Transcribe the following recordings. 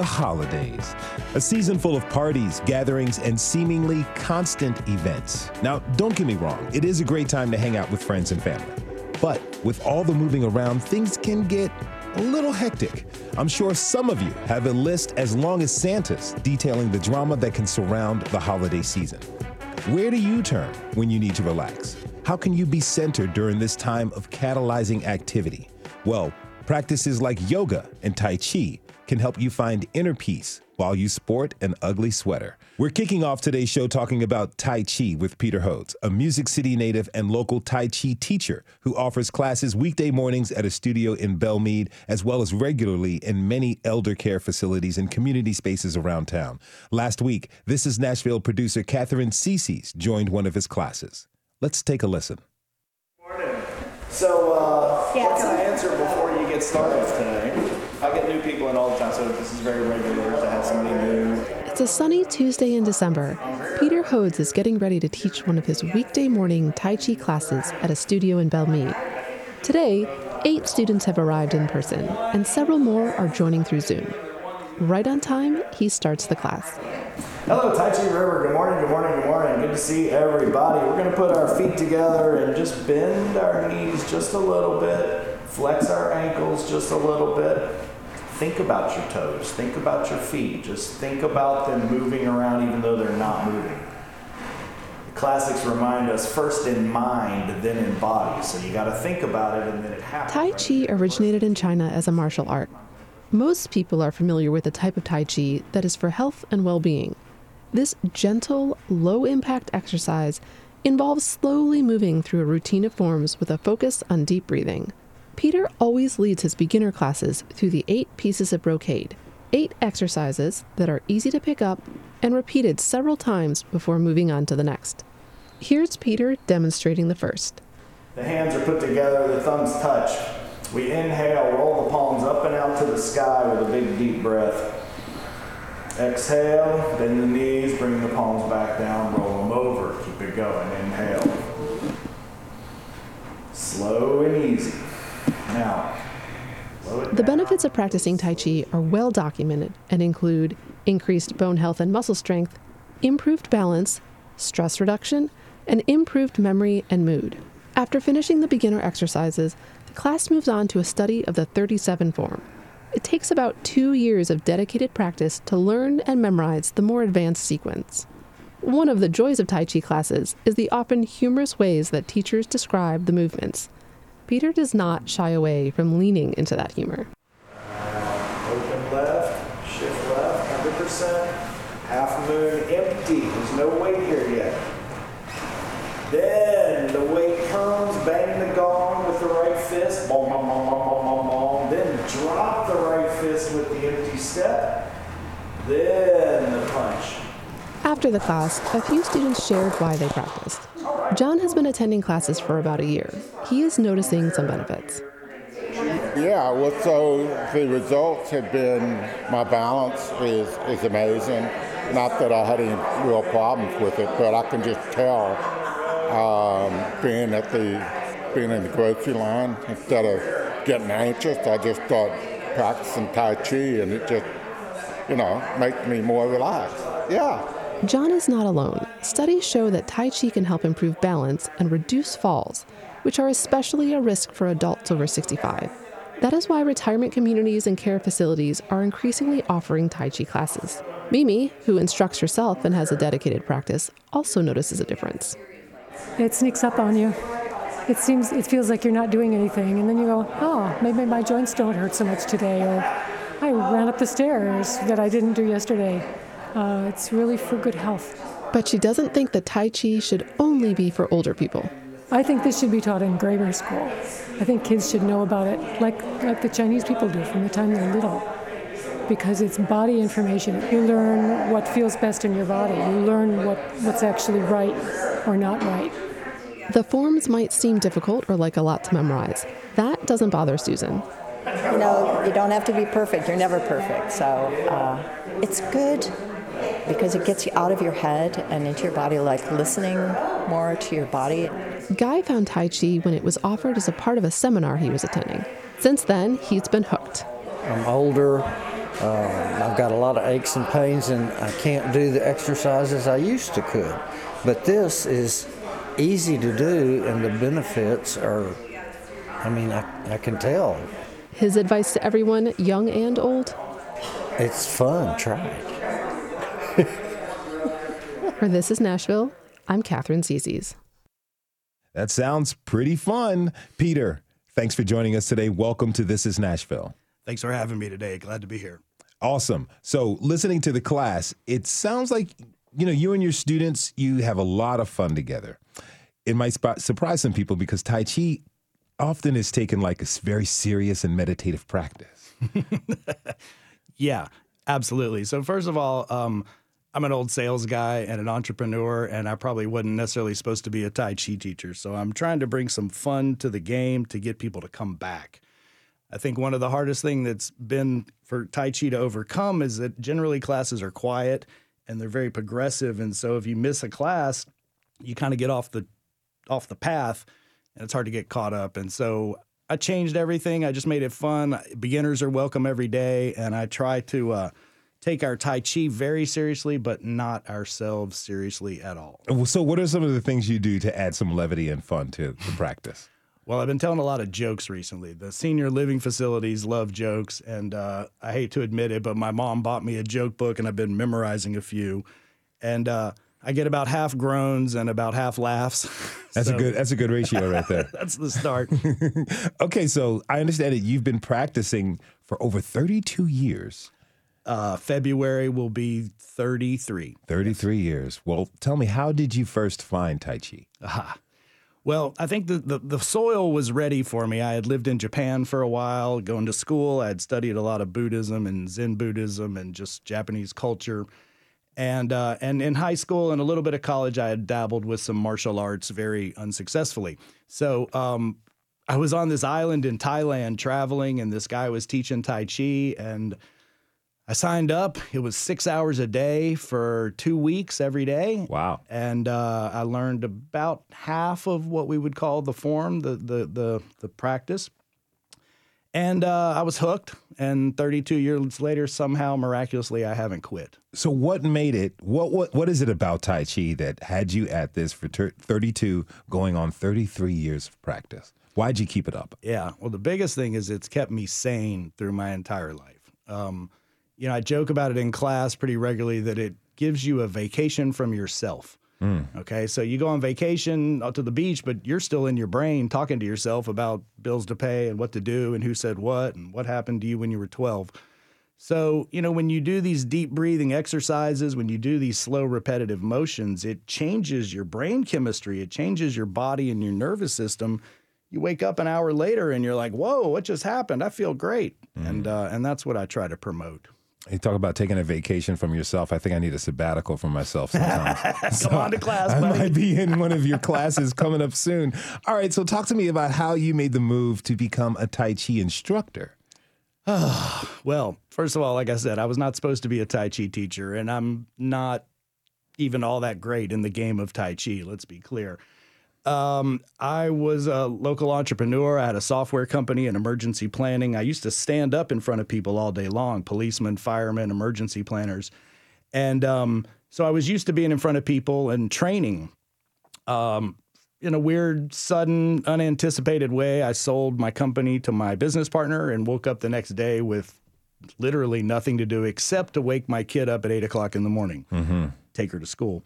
The holidays. A season full of parties, gatherings, and seemingly constant events. Now, don't get me wrong, it is a great time to hang out with friends and family. But with all the moving around, things can get a little hectic. I'm sure some of you have a list as long as Santa's detailing the drama that can surround the holiday season. Where do you turn when you need to relax? How can you be centered during this time of catalyzing activity? Well, practices like yoga and Tai Chi can help you find inner peace while you sport an ugly sweater. We're kicking off today's show talking about Tai Chi with Peter Hodes, a Music City native and local Tai Chi teacher who offers classes weekday mornings at a studio in Belle Meade, as well as regularly in many elder care facilities and community spaces around town. Last week, This is Nashville producer Katherine Ceicys joined one of his classes. Let's take a listen. Morning. So, uh, yeah, what can I answer before you get started today? I get new people in all the time, so this is very regular to have somebody new. It's a sunny Tuesday in December. Peter Hodes is getting ready to teach one of his weekday morning Tai Chi classes at a studio in Belle Meade. Today, eight students have arrived in person, and several more are joining through Zoom. Right on time, he starts the class. Hello, Tai Chi River. Good morning, good morning, good morning. Good to see everybody. We're going to put our feet together and just bend our knees just a little bit, flex our ankles just a little bit think about your toes, think about your feet, just think about them moving around even though they're not moving. The classics remind us first in mind, then in body. So you got to think about it and then it happens. Tai Chi originated in China as a martial art. Most people are familiar with the type of Tai Chi that is for health and well being. This gentle, low impact exercise involves slowly moving through a routine of forms with a focus on deep breathing. Peter always leads his beginner classes through the eight pieces of brocade, eight exercises that are easy to pick up and repeated several times before moving on to the next. Here's Peter demonstrating the first. The hands are put together, the thumbs touch. We inhale, roll the palms up and out to the sky with a big deep breath. Exhale, bend the knees, bring the palms back down, roll them over, keep it going. Inhale. Slow and easy. Now, the benefits of practicing Tai Chi are well documented and include increased bone health and muscle strength, improved balance, stress reduction, and improved memory and mood. After finishing the beginner exercises, the class moves on to a study of the 37 form. It takes about two years of dedicated practice to learn and memorize the more advanced sequence. One of the joys of Tai Chi classes is the often humorous ways that teachers describe the movements. Peter does not shy away from leaning into that humor. Open left, shift left, 100%. Half moon empty. There's no weight here yet. Then the weight comes, bang the gong with the right fist, boom, boom, boom, boom, boom, boom, boom. Then drop the right fist with the empty step. Then the punch. After the class, a few students shared why they practiced. John has been attending classes for about a year. He is noticing some benefits. Yeah, well, so the results have been my balance is, is amazing. Not that I had any real problems with it, but I can just tell um, being at the being in the grocery line instead of getting anxious, I just start practicing Tai Chi, and it just you know makes me more relaxed. Yeah. John is not alone. Studies show that Tai Chi can help improve balance and reduce falls, which are especially a risk for adults over 65. That is why retirement communities and care facilities are increasingly offering Tai Chi classes. Mimi, who instructs herself and has a dedicated practice, also notices a difference. It sneaks up on you. It seems it feels like you're not doing anything, and then you go, "Oh, maybe my joints don't hurt so much today," or "I ran up the stairs that I didn't do yesterday." Uh, it's really for good health. But she doesn't think that Tai Chi should only be for older people. I think this should be taught in grammar school. I think kids should know about it like, like the Chinese people do from the time they're little. because it's body information. You learn what feels best in your body. You learn what, what's actually right or not right. The forms might seem difficult or like a lot to memorize. That doesn't bother Susan. You know, you don't have to be perfect. You're never perfect. So uh, it's good because it gets you out of your head and into your body, like listening more to your body. Guy found Tai Chi when it was offered as a part of a seminar he was attending. Since then, he's been hooked. I'm older. Uh, I've got a lot of aches and pains, and I can't do the exercises I used to could. But this is easy to do, and the benefits are, I mean, I, I can tell. His advice to everyone, young and old? It's fun. Try it. For This is Nashville, I'm Katherine Ceicys. That sounds pretty fun. Peter, thanks for joining us today. Welcome to This is Nashville. Thanks for having me today. Glad to be here. Awesome. So, listening to the class, it sounds like you know you and your students you have a lot of fun together. It might spot, surprise some people because Tai Chi often is taken like a very serious and meditative practice. yeah, absolutely. So first of all, um, I'm an old sales guy and an entrepreneur, and I probably wasn't necessarily supposed to be a Tai Chi teacher. So I'm trying to bring some fun to the game to get people to come back. I think one of the hardest thing that's been for Tai Chi to overcome is that generally classes are quiet and they're very progressive, and so if you miss a class, you kind of get off the off the path, and it's hard to get caught up. And so I changed everything. I just made it fun. Beginners are welcome every day, and I try to. Uh, take our Tai Chi very seriously, but not ourselves seriously at all. So, what are some of the things you do to add some levity and fun to the practice? Well, I've been telling a lot of jokes recently. The senior living facilities love jokes, and uh, I hate to admit it, but my mom bought me a joke book, and I've been memorizing a few. And uh, I get about half groans and about half laughs. That's so, a good. That's a good ratio right there. that's the start. okay, so I understand that you've been practicing for over 32 years. Uh, February will be 33. 33 yes. years. Well, tell me, how did you first find Tai Chi? Aha. Well, I think the, the, the, soil was ready for me. I had lived in Japan for a while, going to school. I had studied a lot of Buddhism and Zen Buddhism and just Japanese culture. And, uh, and in high school and a little bit of college, I had dabbled with some martial arts very unsuccessfully. So um, I was on this island in Thailand traveling, and this guy was teaching Tai Chi. And I signed up. It was six hours a day for two weeks every day. Wow! And uh, I learned about half of what we would call the form, the the the, the practice. And uh, I was hooked. And 32 years later, somehow miraculously, I haven't quit. So, what made it? What what what is it about Tai Chi that had you at this for 32, going on 33 years of practice? Why'd you keep it up? Yeah. Well, the biggest thing is it's kept me sane through my entire life. Um, you know, I joke about it in class pretty regularly that it gives you a vacation from yourself. Mm. Okay, so you go on vacation out to the beach, but you're still in your brain talking to yourself about bills to pay and what to do and who said what and what happened to you when you were 12. So, you know, when you do these deep breathing exercises, when you do these slow repetitive motions, it changes your brain chemistry, it changes your body and your nervous system. You wake up an hour later and you're like, "Whoa, what just happened? I feel great." Mm. And uh, and that's what I try to promote. You talk about taking a vacation from yourself. I think I need a sabbatical from myself sometimes. Come so on to class, I might be in one of your classes coming up soon. All right, so talk to me about how you made the move to become a Tai Chi instructor. well, first of all, like I said, I was not supposed to be a Tai Chi teacher, and I'm not even all that great in the game of Tai Chi, let's be clear. Um, I was a local entrepreneur. I had a software company and emergency planning. I used to stand up in front of people all day long policemen, firemen, emergency planners. And um, so I was used to being in front of people and training. Um, in a weird, sudden, unanticipated way, I sold my company to my business partner and woke up the next day with literally nothing to do except to wake my kid up at eight o'clock in the morning, mm-hmm. take her to school.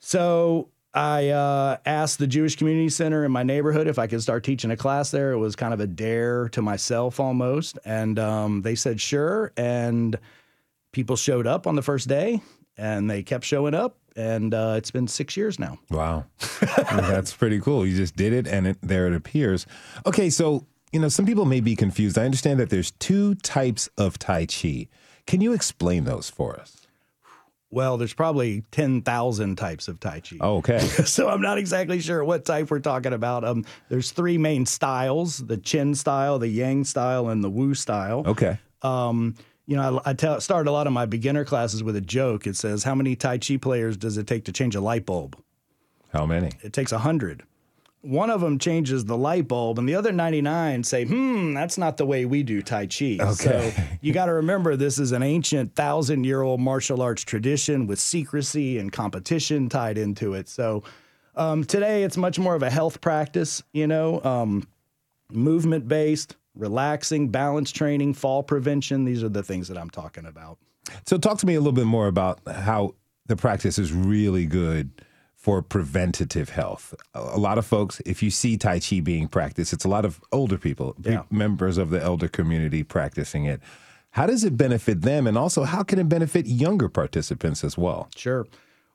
So I uh, asked the Jewish Community Center in my neighborhood if I could start teaching a class there. It was kind of a dare to myself almost. And um, they said, sure. And people showed up on the first day and they kept showing up. And uh, it's been six years now. Wow. That's pretty cool. You just did it and it, there it appears. Okay. So, you know, some people may be confused. I understand that there's two types of Tai Chi. Can you explain those for us? Well, there's probably 10,000 types of Tai Chi. Oh, okay. so I'm not exactly sure what type we're talking about. Um, there's three main styles the Chen style, the Yang style, and the Wu style. Okay. Um, you know, I, I tell, start a lot of my beginner classes with a joke. It says, How many Tai Chi players does it take to change a light bulb? How many? It takes 100 one of them changes the light bulb and the other 99 say, hmm, that's not the way we do Tai Chi. Okay. So you got to remember this is an ancient thousand year old martial arts tradition with secrecy and competition tied into it. So um, today it's much more of a health practice, you know, um, movement based, relaxing, balance training, fall prevention. These are the things that I'm talking about. So talk to me a little bit more about how the practice is really good for preventative health. A lot of folks, if you see Tai Chi being practiced, it's a lot of older people, Yeah. members of the elder community practicing it. How does it benefit them? And also, how can it benefit younger participants as well? Sure.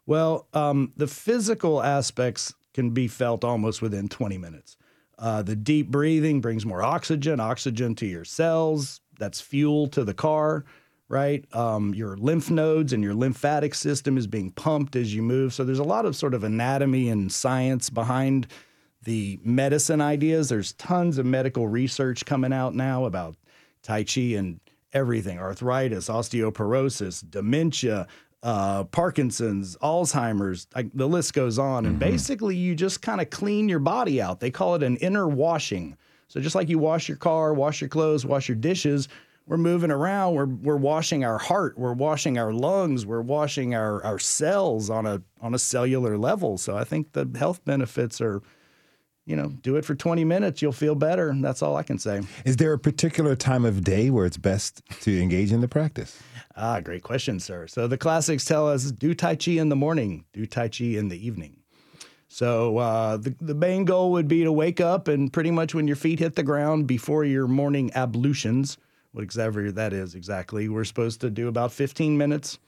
Well, um, the physical aspects can be felt almost within 20 minutes. Uh, the deep breathing brings more oxygen, oxygen to your cells. That's fuel to the car, right? Um, your lymph nodes and your lymphatic system is being pumped as you move. So there's a lot of sort of anatomy and science behind the medicine ideas. There's tons of medical research coming out now about Tai Chi and everything arthritis, osteoporosis, dementia, uh, Parkinson's, Alzheimer's, like, the list goes on. And basically, you just kind of clean your body out. They call it an inner washing. So, just like you wash your car, wash your clothes, wash your dishes, we're moving around. We're, we're washing our heart. We're washing our lungs. We're washing our, our cells on a, on a cellular level. So, I think the health benefits are you know, do it for 20 minutes, you'll feel better. That's all I can say. Is there a particular time of day where it's best to engage in the practice? Ah, great question, sir. So the classics tell us do Tai Chi in the morning, do Tai Chi in the evening. So uh, the, the main goal would be to wake up and pretty much when your feet hit the ground before your morning ablutions, whatever that is exactly, we're supposed to do about 15 minutes.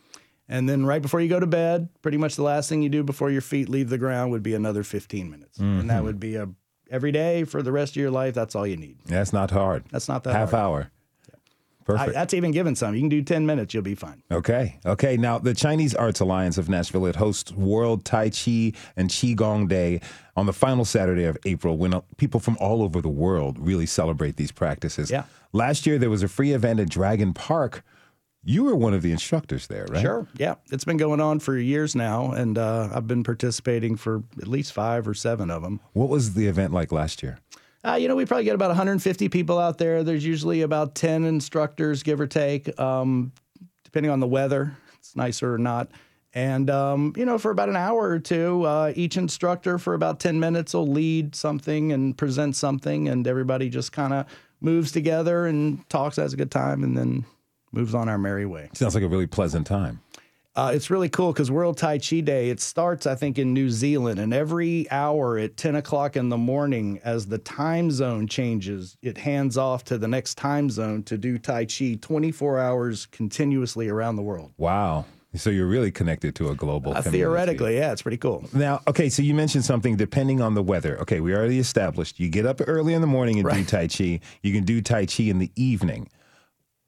And then right before you go to bed, pretty much the last thing you do before your feet leave the ground would be another 15 minutes. And that mm-hmm. would be a every day for the rest of your life. That's all you need. That's not hard. That's not that Half hard. hour. I, that's even given some. You can do 10 minutes, you'll be fine. Okay. Okay. Now, the Chinese Arts Alliance of Nashville it hosts World Tai Chi and Qigong Day on the final Saturday of April when uh, people from all over the world really celebrate these practices. Yeah. Last year, there was a free event at Dragon Park. You were one of the instructors there, right? Sure. Yeah. It's been going on for years now, and uh, I've been participating for at least five or seven of them. What was the event like last year? Uh, you know, we probably get about 150 people out there. There's usually about 10 instructors, give or take, um, depending on the weather. It's nicer or not. And, um, you know, for about an hour or two, uh, each instructor for about 10 minutes will lead something and present something, and everybody just kind of moves together and talks, has a good time, and then moves on our merry way. Sounds like a really pleasant time. Uh, it's really cool because World Tai Chi Day, it starts, I think, in New Zealand. And every hour at 10 o'clock in the morning, as the time zone changes, it hands off to the next time zone to do Tai Chi 24 hours continuously around the world. Wow. So you're really connected to a global Uh, theoretically, yeah, it's pretty cool. Now, okay, so you mentioned something depending on the weather. Okay, we already established you get up early in the morning and do Tai Chi. You can do Tai Chi in the evening.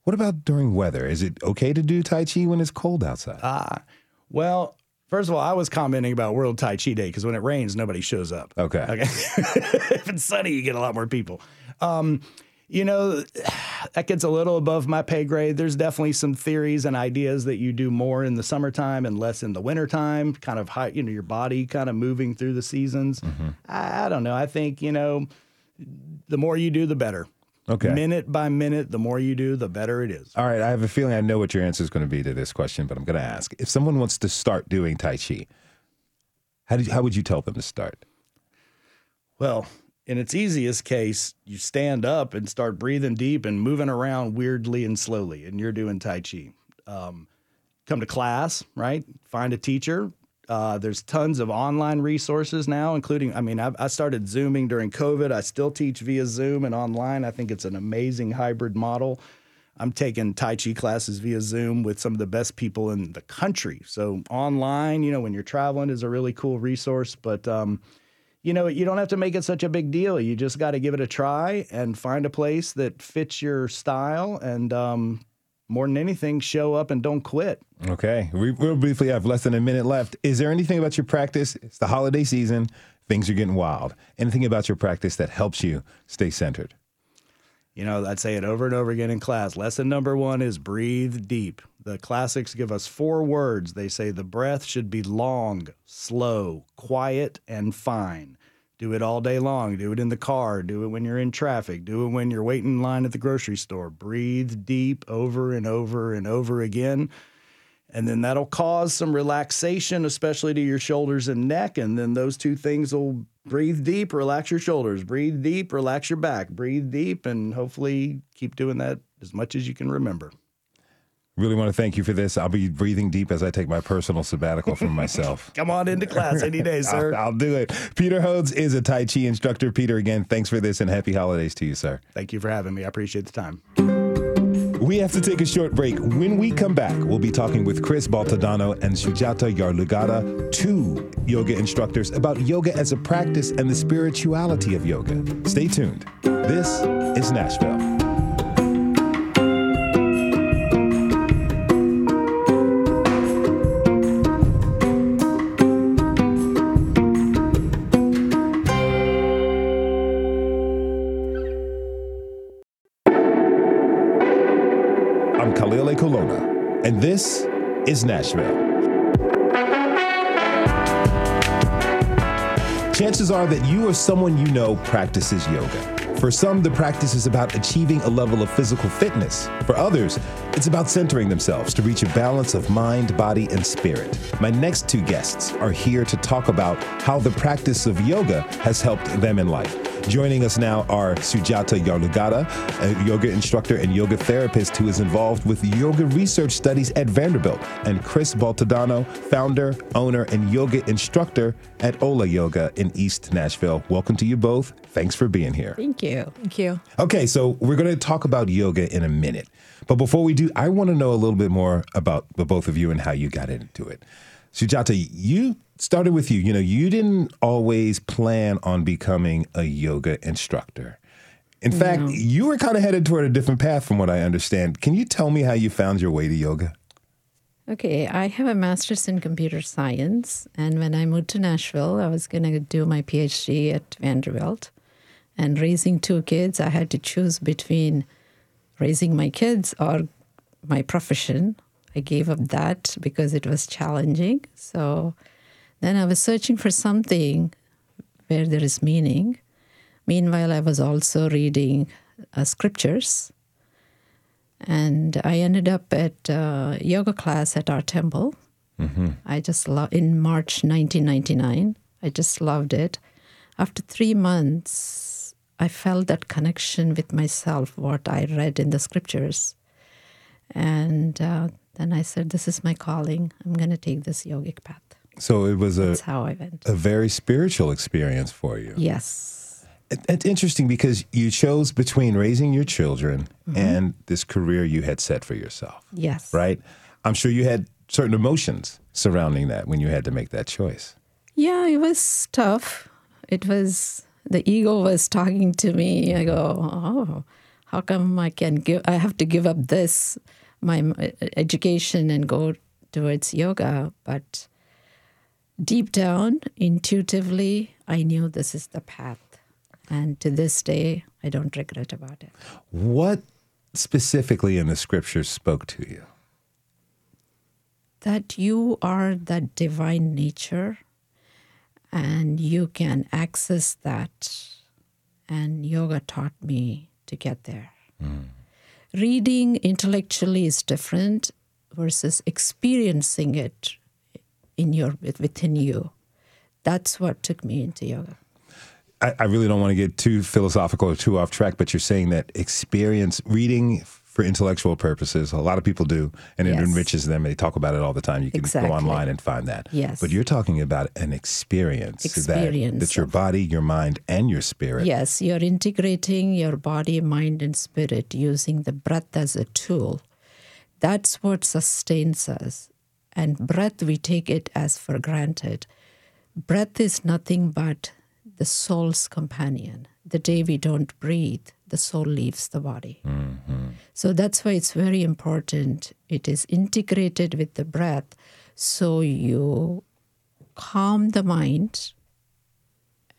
What about during weather? Is it okay to do Tai Chi when it's cold outside? Ah, well, first of all, I was commenting about World Tai Chi Day because when it rains, nobody shows up. Okay. Okay. if it's sunny, you get a lot more people. Um, you know, that gets a little above my pay grade. There's definitely some theories and ideas that you do more in the summertime and less in the wintertime, kind of high, you know, your body kind of moving through the seasons. I, I don't know. I think, you know, the more you do, the better. Okay. Minute by minute, the more you do, the better it is. All right, I have a feeling I know what your answer is going to be to this question, but I'm going to ask. If someone wants to start doing Tai Chi, how, did, how would you tell them to start? Well, in its easiest case, you stand up and start breathing deep and moving around weirdly and slowly, and you're doing Tai Chi. Um, come to class, right? Find a teacher. Uh, there's tons of online resources now, including, I mean, I've, I started Zooming during COVID. I still teach via Zoom and online. I think it's an amazing hybrid model. I'm taking Tai Chi classes via Zoom with some of the best people in the country. So online, you know, when you're traveling is a really cool resource. But um, you know, you don't have to make it such a big deal. You just got to give it a try and find a place that fits your style and um, more than anything, show up and don't quit. Okay. We real briefly have less than a minute left. Is there anything about your practice? It's the holiday season. Things are getting wild. Anything about your practice that helps you stay centered? You know, I'd say it over and over again in class. Lesson number one is breathe deep. The classics give us four words. They say the breath should be long, slow, quiet, and fine. Do it all day long. Do it in the car. Do it when you're in traffic. Do it when you're waiting in line at the grocery store. Breathe deep over and over and over again. And then that'll cause some relaxation, especially to your shoulders and neck. And then those two things will breathe deep, relax your shoulders, breathe deep, relax your back, breathe deep, and hopefully keep doing that as much as you can remember. Really want to thank you for this. I'll be breathing deep as I take my personal sabbatical from myself. Come on into class any day, sir. I'll, I'll, do it. Peter Hodes is a Tai Chi instructor. Peter, again, thanks for this and happy holidays to you, sir. Thank you for having me. I appreciate the time. We have to take a short break. When we come back, we'll be talking with Khrys Baltodano and Sujatha Yarlagadda, two yoga instructors, about yoga as a practice and the spirituality of yoga. Stay tuned. This is Nashville. Nashville. Chances are that you or someone you know practices yoga. For some, the practice is about achieving a level of physical fitness. For others, it's about centering themselves to reach a balance of mind, body, and spirit. My next two guests are here to talk about how the practice of yoga has helped them in life. Joining us now are Sujatha Yarlagadda, a yoga instructor and yoga therapist who is involved with yoga research studies at Vanderbilt, and Khrys Baltodano, founder, owner, and yoga instructor at Hola Yoga in East Nashville. Welcome to you both. Thanks for being here. Thank you. Thank you. Okay, so we're going to talk about yoga in a minute. But before we do, I want to know a little bit more about the both of you and how you got into it. Sujatha, you started with you. You know, you didn't always plan on becoming a yoga instructor. In no. fact, you were kind of headed toward a different path from what I understand. Can you tell me how you found your way to yoga? Okay, I have a master's in computer science. And when I moved to Nashville, I was going to do my PhD at Vanderbilt. And raising two kids, I had to choose between raising my kids or my profession. I gave up that because it was challenging. So then I was searching for something where there is meaning. Meanwhile, I was also reading uh, scriptures. And I ended up at uh, yoga class at our temple. Mm-hmm. I just loved in March 1999. I just loved it. After three months, I felt that connection with myself, what I read in the scriptures. And uh, then I said, This is my calling. I'm going to take this yogic path. So it was a, That's how I went. a very spiritual experience for you. Yes. It, it's interesting because you chose between raising your children mm-hmm. and this career you had set for yourself. Yes. Right? I'm sure you had certain emotions surrounding that when you had to make that choice. Yeah, it was tough. It was the ego was talking to me. I go, oh, how come I can give? I have to give up this my education and go towards yoga. But deep down, intuitively, I knew this is the path. And to this day, I don't regret about it. What specifically in the scriptures spoke to you? That you are that divine nature and you can access that. And yoga taught me to get there. Mm reading intellectually is different versus experiencing it in your within you. That's what took me into yoga. I, I really don't want to get too philosophical or too off track, but you're saying that experience reading for intellectual purposes. A lot of people do, and it yes. enriches them. They talk about it all the time. You can exactly. go online and find that. Yes. But you're talking about an experience, experience that, that's your body, your mind, and your spirit. Yes, you're integrating your body, mind, and spirit using the breath as a tool. That's what sustains us. And breath, we take it as for granted. Breath is nothing but the soul's companion. The day we don't breathe, the soul leaves the body. So that's why it's very important. It is integrated with the breath. So you calm the mind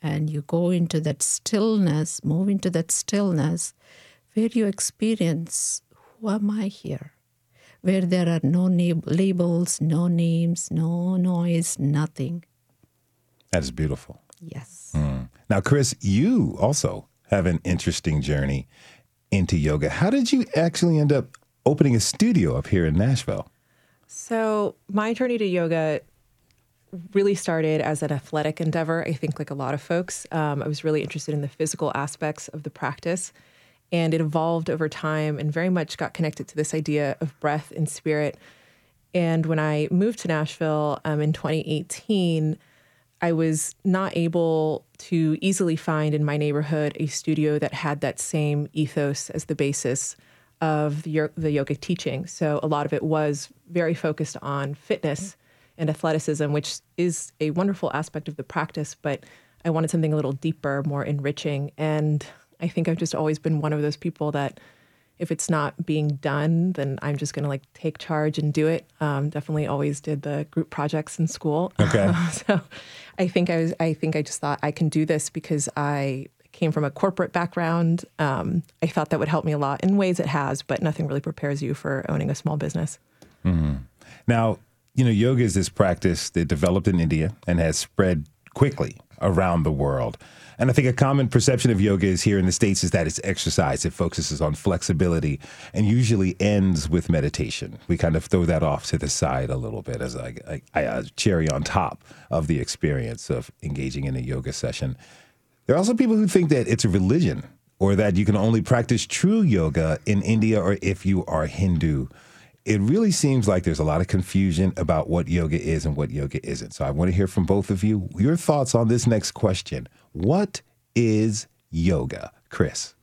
and you go into that stillness, move into that stillness where you experience who am I here? Where there are no na- labels, no names, no noise, nothing. That is beautiful. Yes. Mm. Now, Khrys, you also have an interesting journey into yoga. How did you actually end up opening a studio up here in Nashville? So, my journey to yoga really started as an athletic endeavor. I think, like a lot of folks, um, I was really interested in the physical aspects of the practice. And it evolved over time and very much got connected to this idea of breath and spirit. And when I moved to Nashville um, in 2018, I was not able to easily find in my neighborhood a studio that had that same ethos as the basis of the, the yogic teaching. So a lot of it was very focused on fitness and athleticism, which is a wonderful aspect of the practice, but I wanted something a little deeper, more enriching. And I think I've just always been one of those people that if it's not being done, then I'm just going to like take charge and do it. Um, definitely always did the group projects in school. Okay. so I think I was, I think I just thought I can do this because I came from a corporate background. Um, I thought that would help me a lot. In ways it has, but nothing really prepares you for owning a small business. Mm-hmm. Now, you know, yoga is this practice that developed in India and has spread quickly around the world. And I think a common perception of yoga is here in the States is that it's exercise. It focuses on flexibility and usually ends with meditation. We kind of throw that off to the side a little bit as a, a, a cherry on top of the experience of engaging in a yoga session. There are also people who think that it's a religion or that you can only practice true yoga in India or if you are Hindu it really seems like there's a lot of confusion about what yoga is and what yoga isn't. So I want to hear from both of you your thoughts on this next question. What is yoga, Khrys?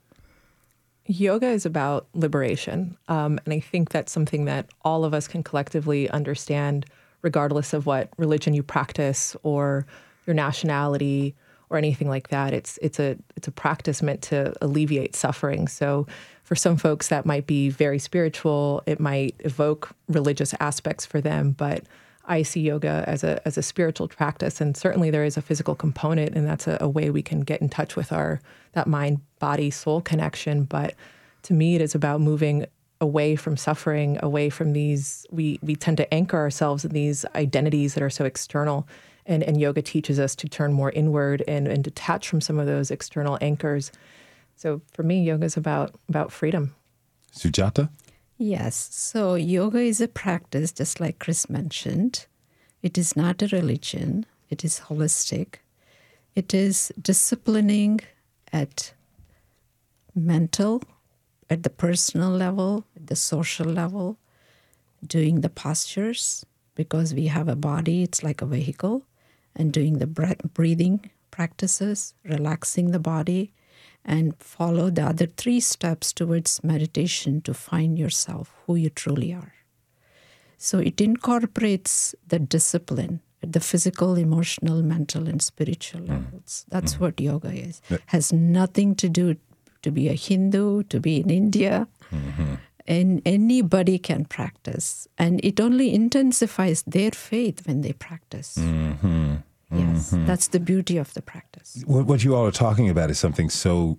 Yoga is about liberation. Um, and I think that's something that all of us can collectively understand, regardless of what religion you practice or your nationality or anything like that. It's it's a it's a practice meant to alleviate suffering. So for some folks that might be very spiritual, it might evoke religious aspects for them, but I see yoga as a as a spiritual practice, and certainly there is a physical component, and that's a, a way we can get in touch with our that mind body soul connection. But to me, it is about moving away from suffering, away from these. We we tend to anchor ourselves in these identities that are so external, and and yoga teaches us to turn more inward and and detach from some of those external anchors. So for me, yoga is about about freedom. Sujatha. Yes. So yoga is a practice, just like Khrys mentioned. It is not a religion, it is holistic. It is disciplining at mental, at the personal level, at the social level, doing the postures because we have a body, it's like a vehicle, and doing the breathing practices, relaxing the body, and follow the other three steps towards meditation to find yourself, who you truly are. So it incorporates the discipline at the physical, emotional, mental, and spiritual levels. That's mm. what yoga is. It has nothing to do to be a Hindu, to be in India. Mm-hmm. And anybody can practice. And it only intensifies their faith when they practice. Mm-hmm. Yes, mm-hmm. that's the beauty of the practice. What, what you all are talking about is something so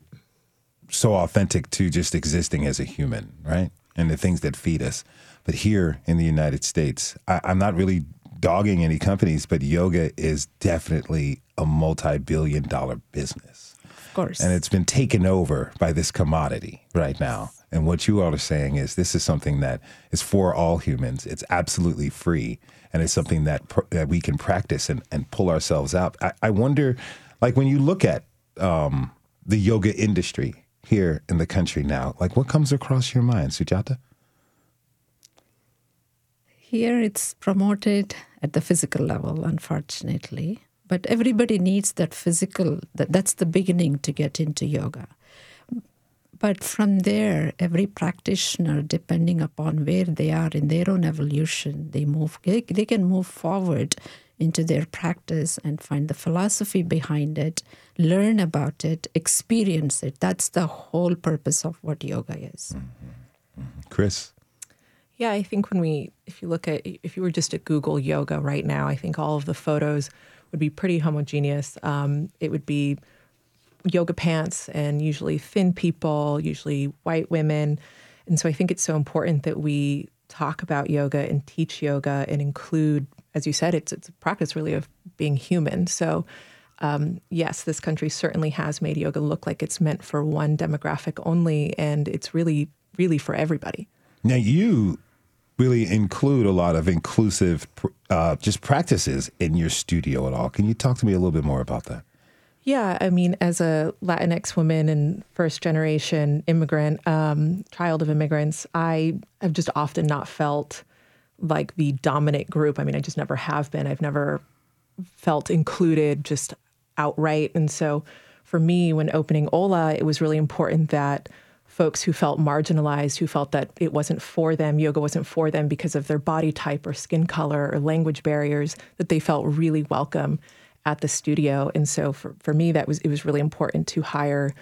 so authentic to just existing as a human, right? And the things that feed us. But here in the United States, I, I'm not really dogging any companies, but yoga is definitely a multi-billion dollar business. Of course. And it's been taken over by this commodity right now. And what you all are saying is this is something that is for all humans. It's absolutely free and it's something that, pr- that we can practice and, and pull ourselves out. I, I wonder, like when you look at um, the yoga industry here in the country now, like what comes across your mind, Sujatha? Here it's promoted at the physical level, unfortunately. But everybody needs that physical, that, that's the beginning to get into yoga. But from there, every practitioner, depending upon where they are in their own evolution, they move. They, they can move forward into their practice and find the philosophy behind it, learn about it, experience it. That's the whole purpose of what yoga is. Mm-hmm. Khrys? Yeah, I think when we, if you look at, if you were just to Google yoga right now, I think all of the photos would be pretty homogeneous. Um, it would be yoga pants and usually thin people, usually white women. And so I think it's so important that we talk about yoga and teach yoga and include, as you said, it's, it's a practice really of being human. So, um, yes, this country certainly has made yoga look like it's meant for one demographic only, and it's really, really for everybody. Now, you really include a lot of inclusive uh, just practices in your studio at all. Can you talk to me a little bit more about that? Yeah, I mean, as a Latinx woman and first generation immigrant, um, child of immigrants, I have just often not felt like the dominant group. I mean, I just never have been. I've never felt included just outright. And so for me, when opening Hola, it was really important that folks who felt marginalized, who felt that it wasn't for them, yoga wasn't for them because of their body type or skin color or language barriers, that they felt really welcome at the studio. And so for, for me, that was it was really important to hire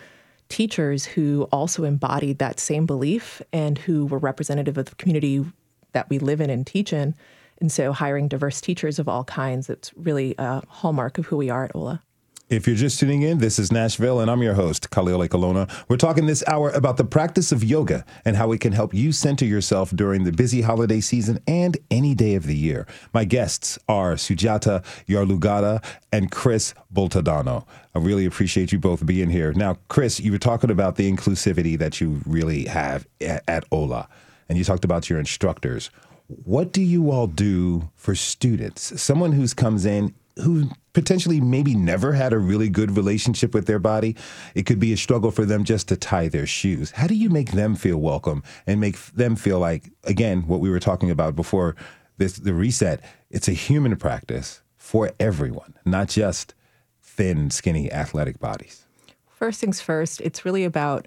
teachers who also embodied that same belief and who were representative of the community that we live in and teach in. And so hiring diverse teachers of all kinds, it's really a hallmark of who we are at Hola. If you're just tuning in, this is Nashville, and I'm your host, Khalil Ekulona. We're talking this hour about the practice of yoga and how it can help you center yourself during the busy holiday season and any day of the year. My guests are Sujatha Yarlagadda and Khrys Baltodano. I really appreciate you both being here. Now, Khrys, you were talking about the inclusivity that you really have at, at Hola, and you talked about your instructors. What do you all do for students? Someone who comes in who potentially maybe never had a really good relationship with their body, it could be a struggle for them just to tie their shoes. How do you make them feel welcome and make them feel like, again, what we were talking about before this, the reset, it's a human practice for everyone, not just thin, skinny, athletic bodies? First things first, it's really about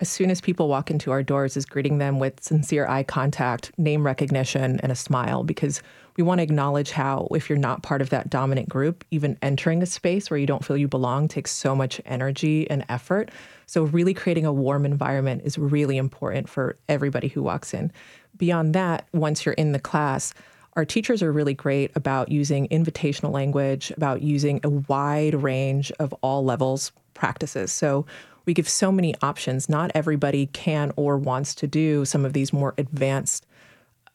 as soon as people walk into our doors is greeting them with sincere eye contact, name recognition, and a smile because we want to acknowledge how if you're not part of that dominant group, even entering a space where you don't feel you belong takes so much energy and effort. So really creating a warm environment is really important for everybody who walks in. Beyond that, once you're in the class, our teachers are really great about using invitational language, about using a wide range of all levels practices. So we give so many options. Not everybody can or wants to do some of these more advanced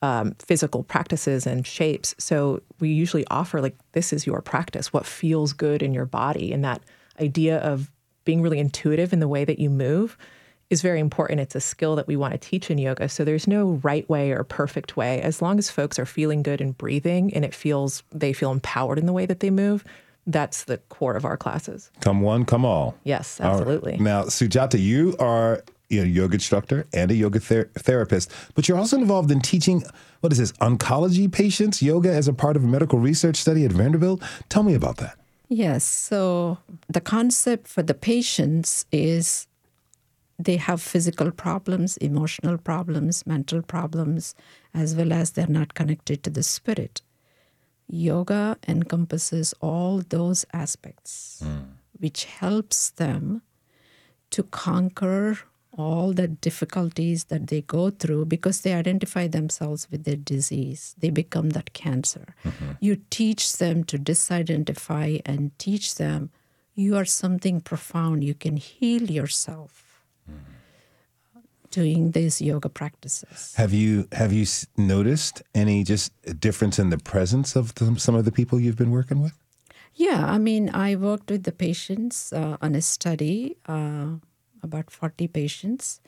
um, physical practices and shapes. So we usually offer like this is your practice, what feels good in your body, and that idea of being really intuitive in the way that you move is very important. It's a skill that we want to teach in yoga. So there's no right way or perfect way. As long as folks are feeling good and breathing and it feels they feel empowered in the way that they move, that's the core of our classes. Come one, come all. Yes, absolutely. Right. Now, Sujatha, you are a yoga instructor and a yoga ther- therapist, but you're also involved in teaching, what is this, oncology patients yoga as a part of a medical research study at Vanderbilt. Tell me about that. Yes. So the concept for the patients is they have physical problems, emotional problems, mental problems, as well as they're not connected to the spirit. Yoga encompasses all those aspects, mm. which helps them to conquer all the difficulties that they go through because they identify themselves with their disease. They become that cancer. Mm-hmm. You teach them to disidentify and teach them you are something profound. You can heal yourself. Mm-hmm doing these yoga practices. Have you have you noticed any just difference in the presence of some of the people you've been working with? Yeah, I mean, I worked with the patients uh, on a study, uh, about forty patients,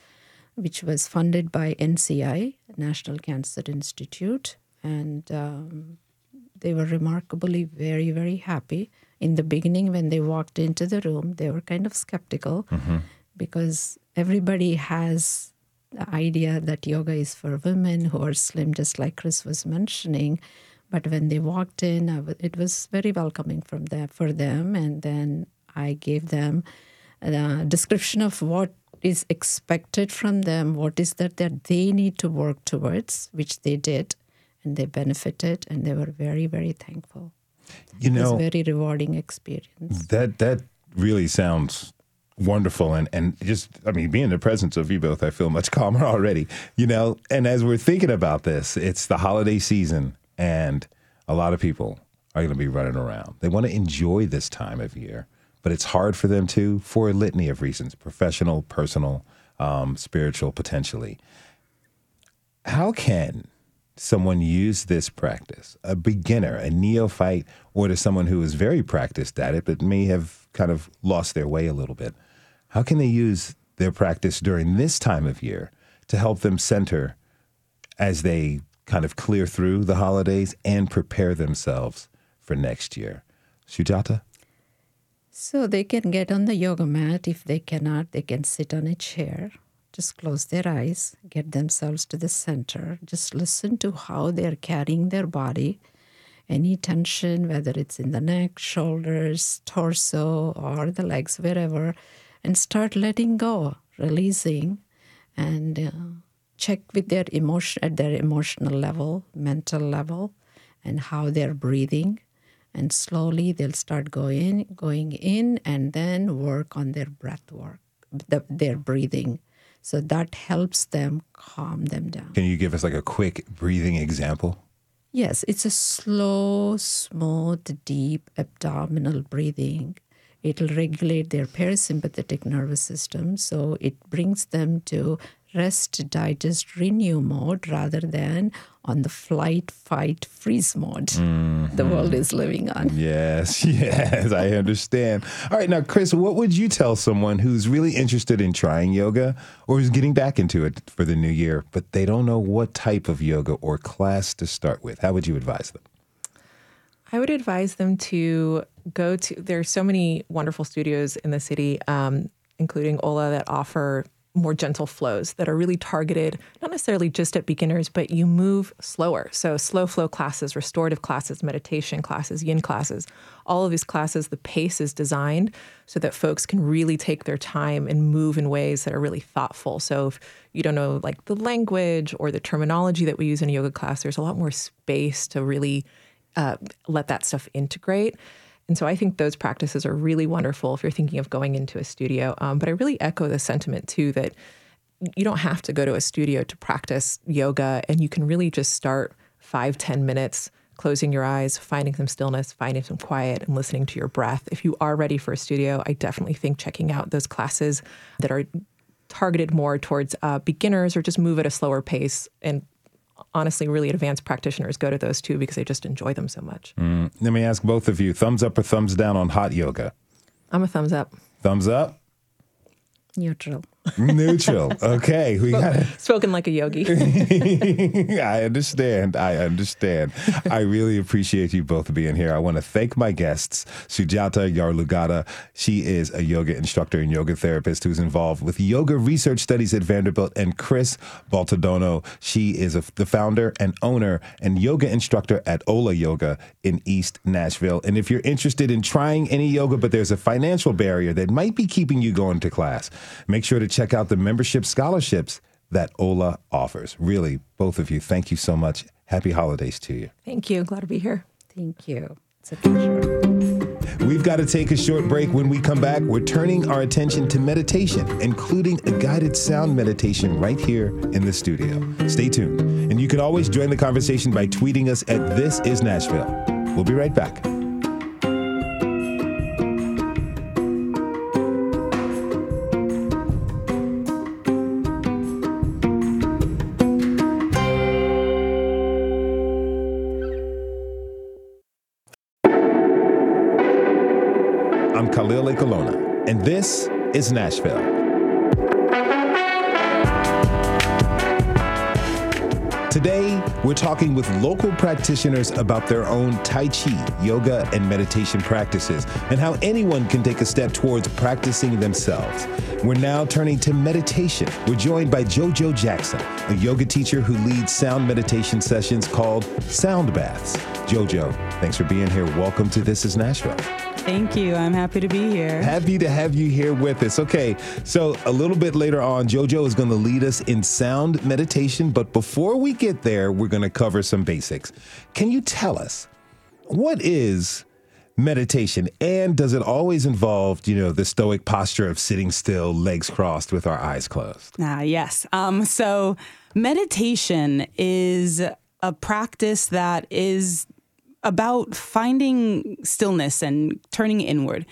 which was funded by NCI, National Cancer Institute, and um, they were remarkably very very happy. In the beginning, when they walked into the room, they were kind of skeptical. Mm-hmm because everybody has the idea that yoga is for women who are slim, just like Khrys was mentioning. But when they walked in, it was very welcoming from them for them. And then I gave them a description of what is expected from them, what is that that they need to work towards, which they did, and they benefited, and they were very, very thankful. You know, it was a very rewarding experience. That that really sounds wonderful. And and just I mean being in the presence of you both I feel much calmer already you know? And as we're thinking about this it's the holiday season and a lot of people are going to be running around. They want to enjoy this time of year but it's hard for them to for a litany of reasons professional personal um, spiritual potentially. How can someone use this practice, a beginner, a neophyte, or to someone who is very practiced at it but may have kind of lost their way a little bit? How can they use their practice during this time of year to help them center as they kind of clear through the holidays and prepare themselves for next year? Sujatha? So they can get on the yoga mat. If they cannot, they can sit on a chair just close their eyes, get themselves to the center, just listen to how they're carrying their body. Any tension, whether it's in the neck, shoulders, torso, or the legs, wherever, and start letting go, releasing, and uh, check with their emotion at their emotional level, mental level, and how they're breathing. And slowly they'll start going, going in, and then work on their breath work, the, their breathing so that helps them calm them down. Can you give us like a quick breathing example? Yes, it's a slow, smooth, deep abdominal breathing. It'll regulate their parasympathetic nervous system, so it brings them to rest, digest, renew mode rather than on the flight, fight, freeze mode mm-hmm. the world is living on. Yes, yes, I understand. All right, now, Khrys, what would you tell someone who's really interested in trying yoga or who's getting back into it for the new year, but they don't know what type of yoga or class to start with? How would you advise them? I would advise them to go to, there's so many wonderful studios in the city, um, including Hola, that offer more gentle flows that are really targeted, not necessarily just at beginners, but you move slower. So, slow flow classes, restorative classes, meditation classes, yin classes, all of these classes, the pace is designed so that folks can really take their time and move in ways that are really thoughtful. So, if you don't know like the language or the terminology that we use in a yoga class, there's a lot more space to really uh, let that stuff integrate. And so I think those practices are really wonderful if you're thinking of going into a studio. Um, but I really echo the sentiment too that you don't have to go to a studio to practice yoga, and you can really just start five, ten minutes closing your eyes, finding some stillness, finding some quiet, and listening to your breath. If you are ready for a studio, I definitely think checking out those classes that are targeted more towards uh, beginners or just move at a slower pace and honestly, really advanced practitioners go to those too because they just enjoy them so much. Mm. Let me ask both of you thumbs up or thumbs down on hot yoga? I'm a thumbs up. Thumbs up? Neutral. Neutral. Okay. We got spoken like a yogi. I understand. I understand. I really appreciate you both being here. I want to thank my guests, Sujatha Yarlagadda. She is a yoga instructor and yoga therapist who's involved with yoga research studies at Vanderbilt, and Khrys Baltodano. She is a, the founder and owner and yoga instructor at Hola Yoga in East Nashville. And if you're interested in trying any yoga, but there's a financial barrier that might be keeping you going to class, make sure to check out the membership scholarships that Hola offers. Really, both of you, thank you so much. Happy holidays to you. Thank you. Glad to be here. Thank you. It's a pleasure. We've got to take a short break. When we come back, we're turning our attention to meditation, including a guided sound meditation right here in the studio. Stay tuned. And you can always join the conversation by tweeting us at This Is Nashville. We'll be right back. Nashville. Today, we're talking with local practitioners about their own Tai Chi, yoga, and meditation practices, and how anyone can take a step towards practicing themselves. We're now turning to meditation. We're joined by JoJo Jackson, a yoga teacher who leads sound meditation sessions called Sound Baths. JoJo, thanks for being here. Welcome to This is Nashville. Thank you. I'm happy to be here. Happy to have you here with us. Okay, so a little bit later on, JoJo is going to lead us in sound meditation. But before we get there, we're going to cover some basics. Can you tell us what is meditation and does it always involve you know the stoic posture of sitting still legs crossed with our eyes closed ah yes um, so meditation is a practice that is about finding stillness and turning inward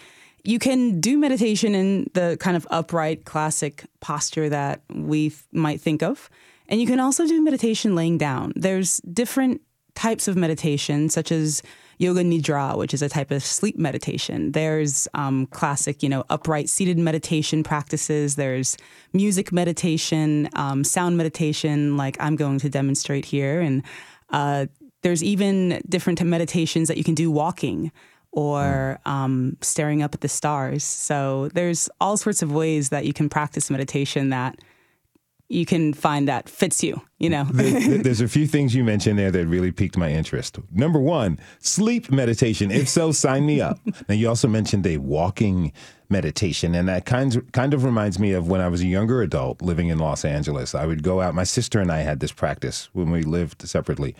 you can do meditation in the kind of upright classic posture that we might think of and you can also do meditation laying down there's different types of meditation such as yoga nidra, which is a type of sleep meditation. There's um, classic, you know, upright seated meditation practices. There's music meditation, um, sound meditation, like I'm going to demonstrate here. And uh, there's even different meditations that you can do walking or um, staring up at the stars. So there's all sorts of ways that you can practice meditation that you can find that fits you, you know. There's a few things you mentioned there that really piqued my interest. Number one, sleep meditation. If so, sign me up. Now, you also mentioned a walking meditation, and that kind of, kind of reminds me of when I was a younger adult living in Los Angeles. I would go out, my sister and I had this practice when we lived separately.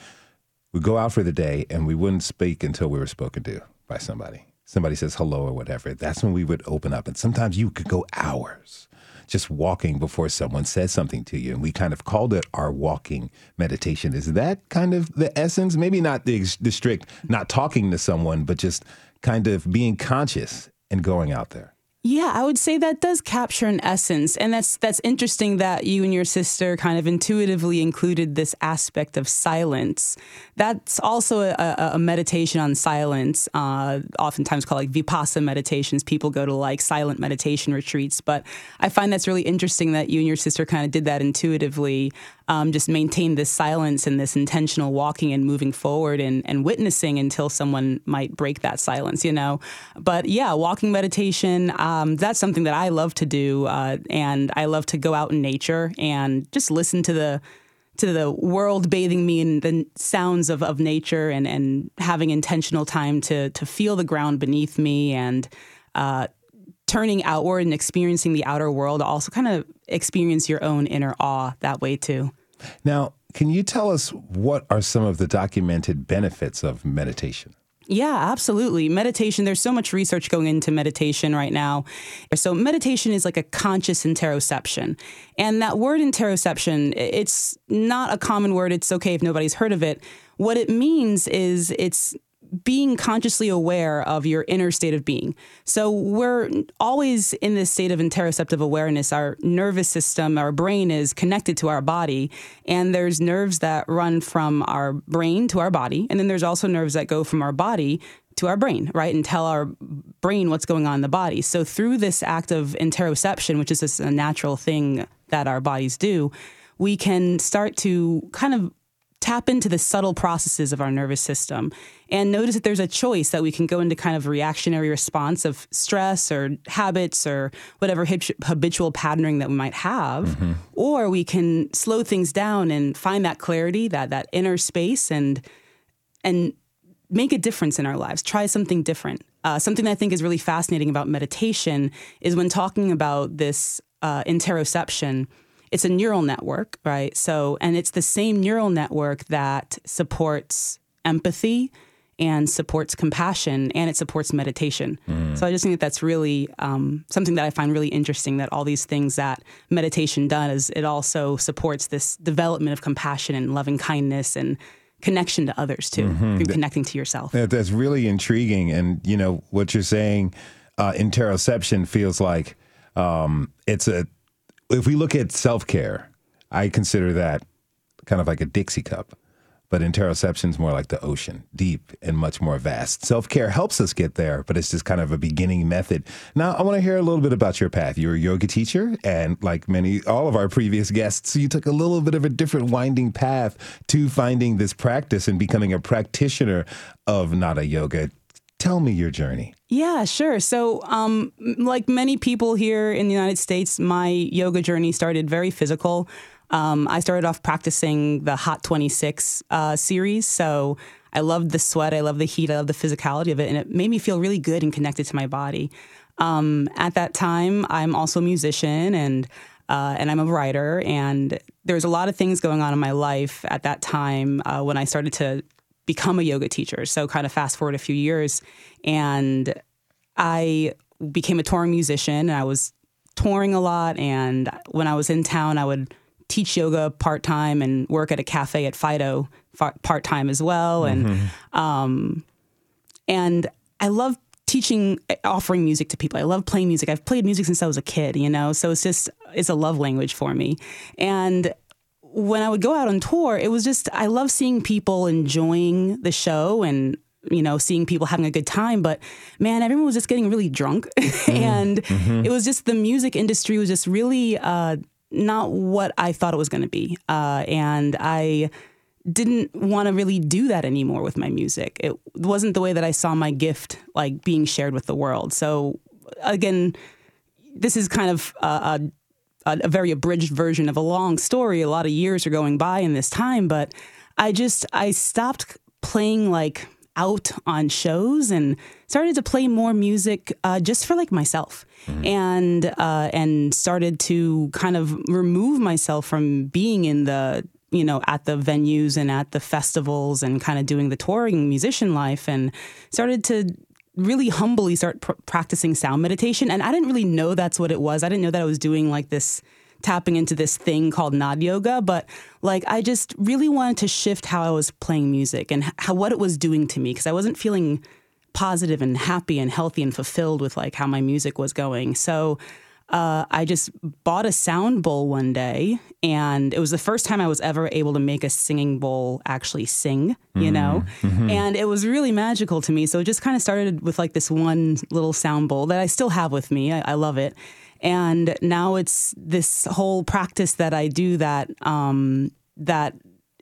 We'd go out for the day, and we wouldn't speak until we were spoken to by somebody. Somebody says hello or whatever. That's when we would open up. And sometimes you could go hours just walking before someone says something to you. And we kind of called it our walking meditation. Is that kind of the essence? Maybe not the, the strict not talking to someone, but just kind of being conscious and going out there. Yeah, I would say that does capture an essence, and that's that's interesting that you and your sister kind of intuitively included this aspect of silence. That's also a, a meditation on silence, uh, oftentimes called like vipassana meditations. People go to like silent meditation retreats, but I find that's really interesting that you and your sister kind of did that intuitively um, just maintain this silence and this intentional walking and moving forward and, and witnessing until someone might break that silence, you know. But yeah, walking meditation, um, that's something that I love to do. Uh, and I love to go out in nature and just listen to the to the world bathing me in the sounds of, of nature and, and having intentional time to to feel the ground beneath me and uh, turning outward and experiencing the outer world also kind of experience your own inner awe that way too now, can you tell us what are some of the documented benefits of meditation? Yeah, absolutely. Meditation, there's so much research going into meditation right now. So, meditation is like a conscious interoception. And that word interoception, it's not a common word. It's okay if nobody's heard of it. What it means is it's being consciously aware of your inner state of being. So we're always in this state of interoceptive awareness. Our nervous system, our brain is connected to our body, and there's nerves that run from our brain to our body, and then there's also nerves that go from our body to our brain, right, and tell our brain what's going on in the body. So through this act of interoception, which is just a natural thing that our bodies do, we can start to kind of tap into the subtle processes of our nervous system and notice that there's a choice that we can go into kind of reactionary response of stress or habits or whatever habitual patterning that we might have. Mm-hmm. or we can slow things down and find that clarity that that inner space and and make a difference in our lives. Try something different. Uh, something that i think is really fascinating about meditation is when talking about this uh, interoception it's a neural network, right? So, and it's the same neural network that supports empathy and supports compassion and it supports meditation. Mm. So I just think that that's really um, something that I find really interesting that all these things that meditation does, it also supports this development of compassion and loving kindness and connection to others too, mm-hmm. through connecting to yourself. That's really intriguing. And, you know, what you're saying, uh, interoception feels like um, it's a if we look at self care, I consider that kind of like a Dixie cup. But interoception is more like the ocean, deep and much more vast. Self care helps us get there, but it's just kind of a beginning method. Now, I want to hear a little bit about your path. You're a yoga teacher, and like many, all of our previous guests, you took a little bit of a different winding path to finding this practice and becoming a practitioner of Nada Yoga. Tell me your journey. Yeah, sure. So, um, like many people here in the United States, my yoga journey started very physical. Um, I started off practicing the Hot 26 uh, series. So, I loved the sweat, I loved the heat, I loved the physicality of it, and it made me feel really good and connected to my body. Um, at that time, I'm also a musician and uh, and I'm a writer, and there's a lot of things going on in my life at that time uh, when I started to become a yoga teacher. So, kind of fast forward a few years, and I became a touring musician. And I was touring a lot. And when I was in town, I would teach yoga part time and work at a cafe at Fido part time as well. And mm-hmm. um, and I love teaching, offering music to people. I love playing music. I've played music since I was a kid, you know. So it's just it's a love language for me. And when I would go out on tour, it was just I love seeing people enjoying the show and you know seeing people having a good time but man everyone was just getting really drunk mm-hmm. and mm-hmm. it was just the music industry was just really uh, not what I thought it was going to be. Uh, and I didn't want to really do that anymore with my music. It wasn't the way that I saw my gift like being shared with the world. So again, this is kind of a, a, a very abridged version of a long story. A lot of years are going by in this time, but I just I stopped playing like out on shows and started to play more music uh, just for like myself mm-hmm. and uh, and started to kind of remove myself from being in the you know at the venues and at the festivals and kind of doing the touring musician life and started to really humbly start pr- practicing sound meditation. And i didn't really know that's what it was. I didn't know that i was doing like this tapping into this thing called Nad Yoga, but like I just really wanted to shift how I was playing music and how what it was doing to me. Because I wasn't feeling positive and happy and healthy and fulfilled with like how my music was going. So uh, I just bought a sound bowl one day, and it was the first time I was ever able to make a singing bowl actually sing, you mm-hmm. know? Mm-hmm. And it was really magical to me. So it just kind of started with like this one little sound bowl that I still have with me. I, I love it. And now it's this whole practice that I do that um, that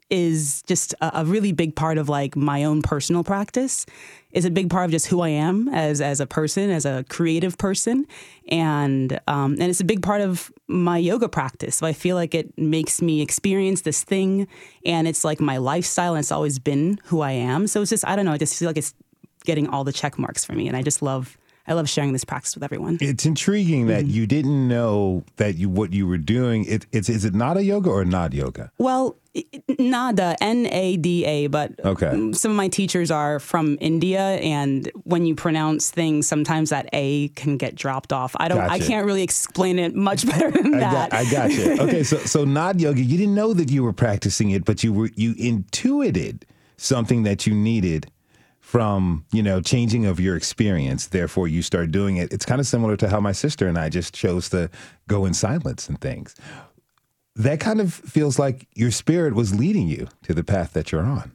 is just a, a, really big part of like my own personal practice is a big part of just who I am as as a person, as a creative person, and um, and it's a big part of my yoga practice. So I feel like it makes me experience this thing, and it's like my lifestyle, and it's always been who I am. So it's just I don't know. I just feel like it's getting all the check marks for me, and I just love I love sharing this practice with everyone. It's intriguing that mm-hmm. you didn't know that you what you were doing. It, it's is it not a yoga or not yoga? Well, Nada, N A D A, but okay. some of my teachers are from India, and when you pronounce things, sometimes that A can get dropped off. I don't, gotcha. I can't really explain it much better than I that. Got, I got you. Okay, so so Nad yoga, you didn't know that you were practicing it, but you were you intuited something that you needed from you know changing of your experience. Therefore you start doing it. It's kind of similar to how my sister and i just chose to go in silence and things. That kind of feels like your spirit was leading you to the path that you're on.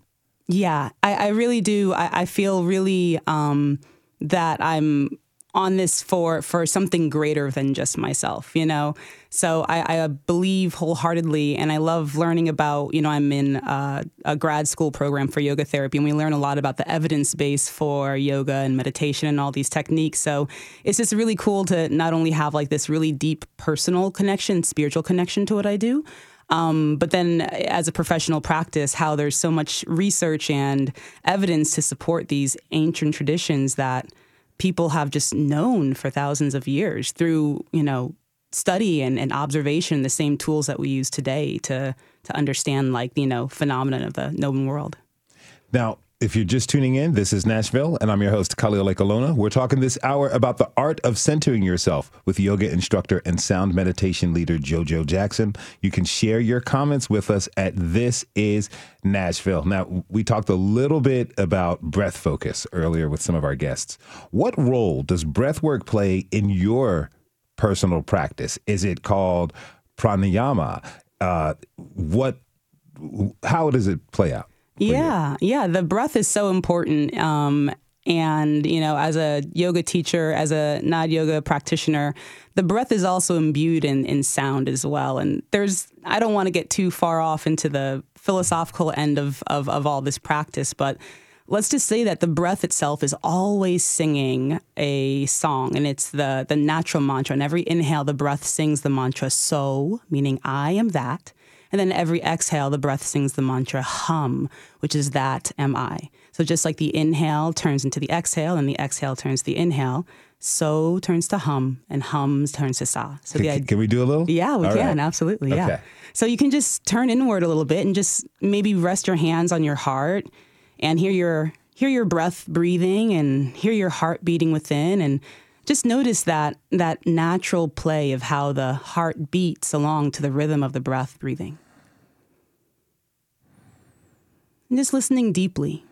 Yeah i, I really do. I, I feel really um, that i'm on this for for something greater than just myself you know? So I, I believe wholeheartedly and i love learning about you know i'm in a, a grad school program for yoga therapy and we learn a lot about the evidence base for yoga and meditation and all these techniques. So it's just really cool to not only have like this really deep personal connection spiritual connection to what i do um, but then, as a professional practice, how there's so much research and evidence to support these ancient traditions that people have just known for thousands of years through, you know, study and, and observation, the same tools that we use today to to understand like, you know, phenomenon of the known world. Now, if you're just tuning in, this is Nashville, and I'm your host, Khalil Ekulona. We're talking this hour about the art of centering yourself with yoga instructor and sound meditation leader JoJo Jackson. You can share your comments with us at This Is Nashville. Now, we talked a little bit about breath focus earlier with some of our guests. What role does breath work play in your personal practice? Is it called pranayama? Uh, what? How does it play out? Yeah, yeah. The breath is so important. Um, and, you know, as a yoga teacher, as a Nad yoga practitioner, the breath is also imbued in, in sound as well. And there's, I don't want to get too far off into the philosophical end of, of, of all this practice, but let's just say that the breath itself is always singing a song and it's the, the natural mantra. And every inhale, the breath sings the mantra so, meaning I am that. And then every exhale, the breath sings the mantra hum, which is that am I. So just like the inhale turns into the exhale and the exhale turns to the inhale, so turns to hum and hums turns to sa. So can, can we do a little? Yeah, we All can, right. absolutely. Yeah. Okay. So you can just turn inward a little bit and just maybe rest your hands on your heart and hear your hear your breath breathing and hear your heart beating within and just notice that that natural play of how the heart beats along to the rhythm of the breath breathing. And just listening deeply.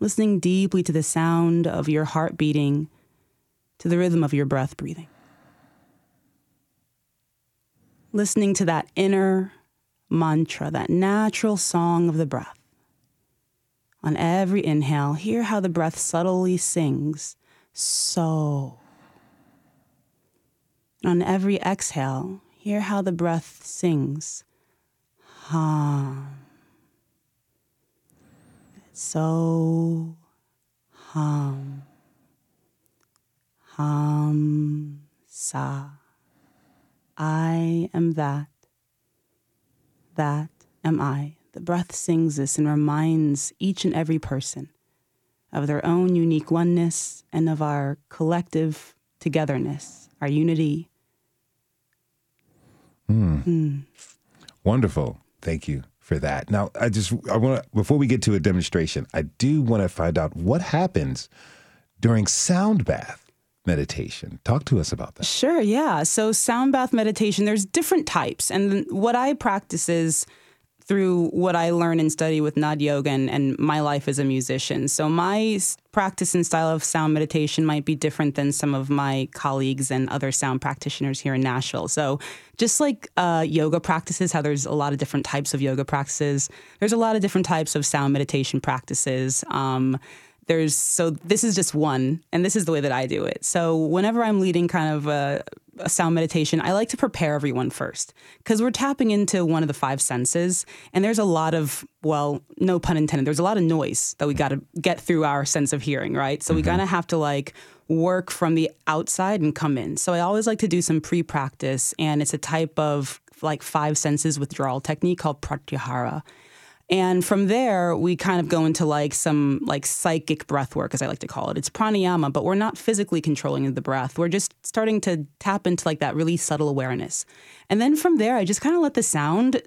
Listening deeply to the sound of your heart beating to the rhythm of your breath breathing. Listening to that inner mantra, that natural song of the breath. On every inhale, hear how the breath subtly sings so. On every exhale, hear how the breath sings hum. So hum. Hum sa. I am that. That am I. The breath sings this and reminds each and every person of their own unique oneness and of our collective togetherness, our unity. Mm. Mm. Wonderful. Thank you for that. Now, I just I want to before we get to a demonstration, I do want to find out what happens during sound bath meditation. Talk to us about that. Sure, yeah. So sound bath meditation, there's different types. And what I practice is through what I learn and study with Nad Yoga and, and, my life as a musician. So my practice and style of sound meditation might be different than some of my colleagues and other sound practitioners here in Nashville. So just like uh, yoga practices, how there's a lot of different types of yoga practices, there's a lot of different types of sound meditation practices. Um, there's so this is just one, and this is the way that I do it. So whenever I'm leading kind of a a sound meditation, I like to prepare everyone first because we're tapping into one of the five senses. And there's a lot of, well, no pun intended, there's a lot of noise that we got to get through our sense of hearing, right? So mm-hmm. we kind of have to like work from the outside and come in. So I always like to do some pre practice, and it's a type of like five senses withdrawal technique called pratyahara. And from there, we kind of go into like some like psychic breath work, as I like to call it. It's pranayama, but we're not physically controlling the breath. We're just starting to tap into like that really subtle awareness. And then from there, I just kind of let the sound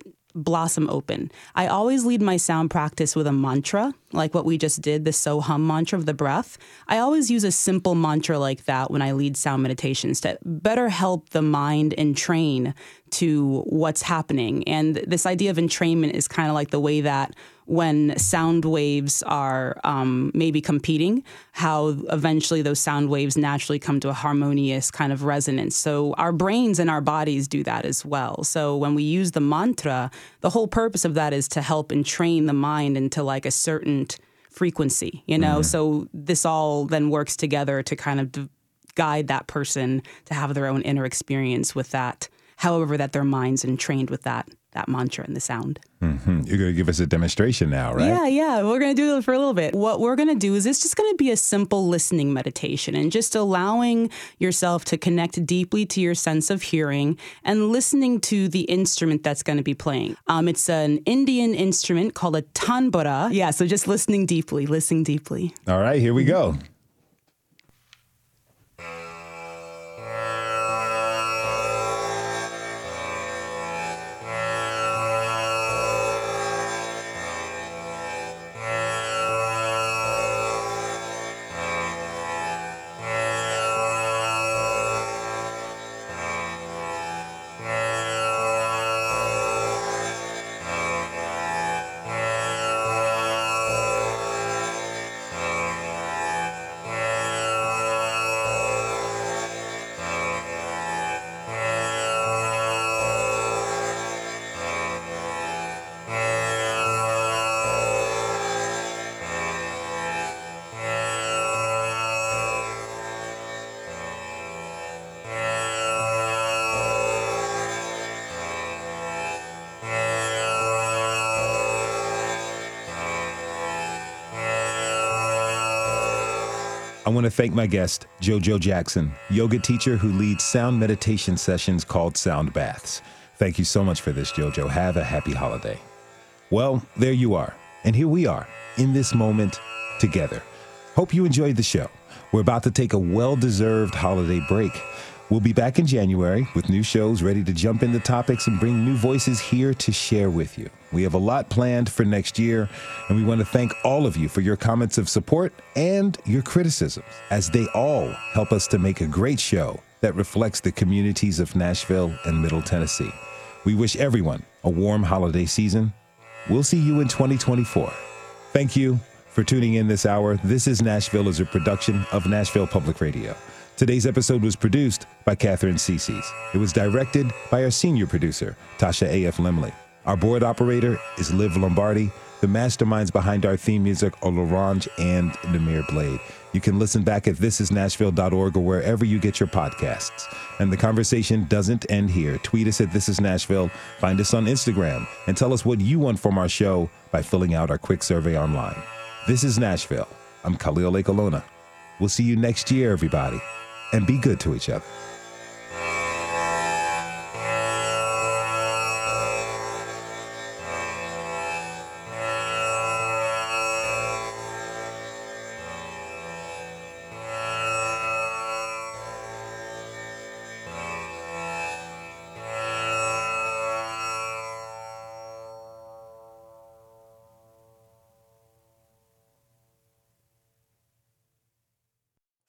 blossom open. I always lead my sound practice with a mantra, like what we just did, the so hum mantra of the breath. I always use a simple mantra like that when I lead sound meditations to better help the mind entrain to what's happening. And this idea of entrainment is kind of like the way that when sound waves are um, maybe competing, how eventually those sound waves naturally come to a harmonious kind of resonance. So our brains and our bodies do that as well. So when we use the mantra, the whole purpose of that is to help entrain the mind into like a certain frequency, you know? Mm-hmm. So this all then works together to kind of guide that person to have their own inner experience with that however that their minds entrained with that that mantra and the sound. Mm-hmm. You're going to give us a demonstration now, right? Yeah, yeah. We're going to do it for a little bit. What we're going to do is it's just going to be a simple listening meditation and just allowing yourself to connect deeply to your sense of hearing and listening to the instrument that's going to be playing. Um, it's an Indian instrument called a tanbura. Yeah, so just listening deeply, listening deeply. All right, here we go. Want to thank my guest, JoJo Jackson, yoga teacher who leads sound meditation sessions called Sound Baths. Thank you so much for this, JoJo. Have a happy holiday. Well, there you are. And here we are in this moment together. Hope you enjoyed the show. We're about to take a well deserved holiday break. We'll be back in January with new shows ready to jump into topics and bring new voices here to share with you. We have a lot planned for next year, and we want to thank all of you for your comments of support and your criticisms, as they all help us to make a great show that reflects the communities of Nashville and Middle Tennessee. We wish everyone a warm holiday season. We'll see you in 2024. Thank you for tuning in this hour. This is Nashville as a production of Nashville Public Radio. Today's episode was produced by Katherine Ceicys. It was directed by our senior producer, Tasha A.F. Lemley. Our board operator is Liv Lombardi. The masterminds behind our theme music are Larange and Namir Blade. You can listen back at thisisnashville.org or wherever you get your podcasts. And the conversation doesn't end here. Tweet us at This Is Nashville, find us on Instagram, and tell us what you want from our show by filling out our quick survey online. This is Nashville. I'm Khalil Lake. We'll see you next year, everybody and be good to each other.